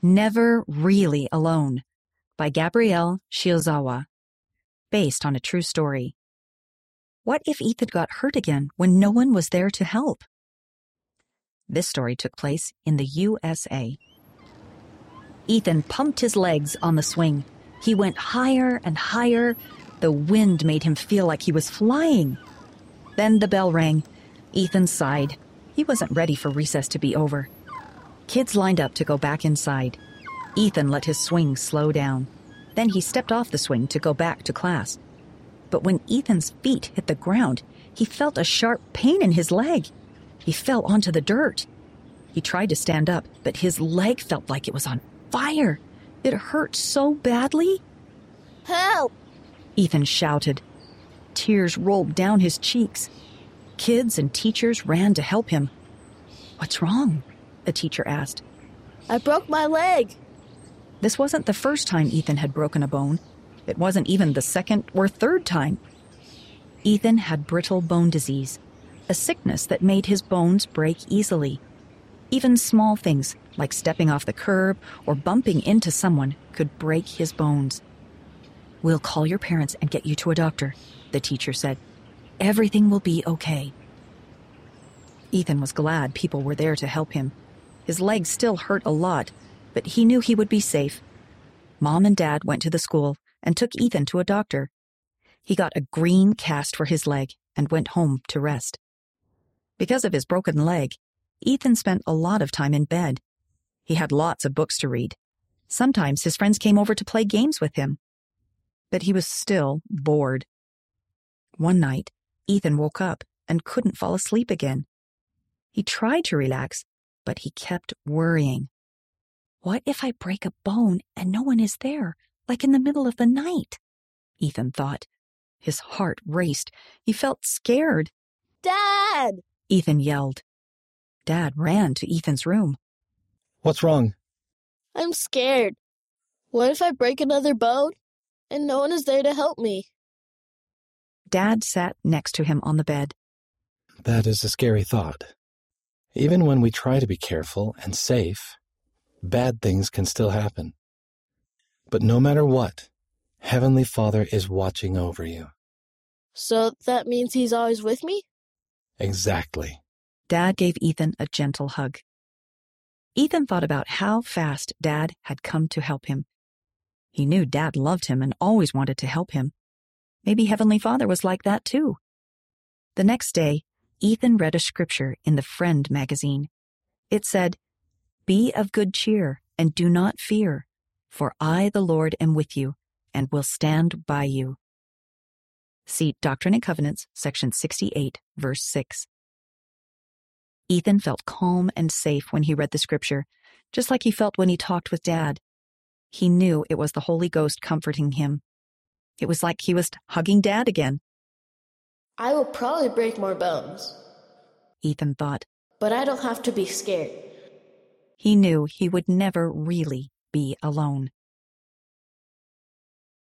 Never Really Alone by Gabrielle Shiozawa, based on a true story. What if Ethan got hurt again when no one was there to help? This story took place in the USA. Ethan pumped his legs on the swing. He went higher and higher. The wind made him feel like he was flying. Then the bell rang. Ethan sighed. He wasn't ready for recess to be over. Kids lined up to go back inside. Ethan let his swing slow down. Then he stepped off the swing to go back to class. But when Ethan's feet hit the ground, he felt a sharp pain in his leg. He fell onto the dirt. He tried to stand up, but his leg felt like it was on fire. It hurt so badly. Help! Ethan shouted. Tears rolled down his cheeks. Kids and teachers ran to help him. What's wrong? A teacher asked. I broke my leg. This wasn't the first time Ethan had broken a bone. It wasn't even the second or third time. Ethan had brittle bone disease, a sickness that made his bones break easily. Even small things, like stepping off the curb or bumping into someone, could break his bones. We'll call your parents and get you to a doctor, the teacher said. Everything will be okay. Ethan was glad people were there to help him. His legs still hurt a lot, but he knew he would be safe. Mom and Dad went to the school and took Ethan to a doctor. He got a green cast for his leg and went home to rest. Because of his broken leg, Ethan spent a lot of time in bed. He had lots of books to read. Sometimes his friends came over to play games with him. But he was still bored. One night, Ethan woke up and couldn't fall asleep again. He tried to relax, but he kept worrying. What if I break a bone and no one is there, like in the middle of the night? Ethan thought. His heart raced. He felt scared. Dad! Ethan yelled. Dad ran to Ethan's room. What's wrong? I'm scared. What if I break another bone and no one is there to help me? Dad sat next to him on the bed. That is a scary thought. Even when we try to be careful and safe, bad things can still happen. But no matter what, Heavenly Father is watching over you. So that means he's always with me? Exactly. Dad gave Ethan a gentle hug. Ethan thought about how fast Dad had come to help him. He knew Dad loved him and always wanted to help him. Maybe Heavenly Father was like that too. The next day, Ethan read a scripture in the Friend magazine. It said, Be of good cheer and do not fear, for I, the Lord, am with you and will stand by you. See Doctrine and Covenants, section 68, verse 6. Ethan felt calm and safe when he read the scripture, just like he felt when he talked with Dad. He knew it was the Holy Ghost comforting him. It was like he was hugging Dad again. I will probably break more bones. Ethan thought. But I don't have to be scared. He knew he would never really be alone.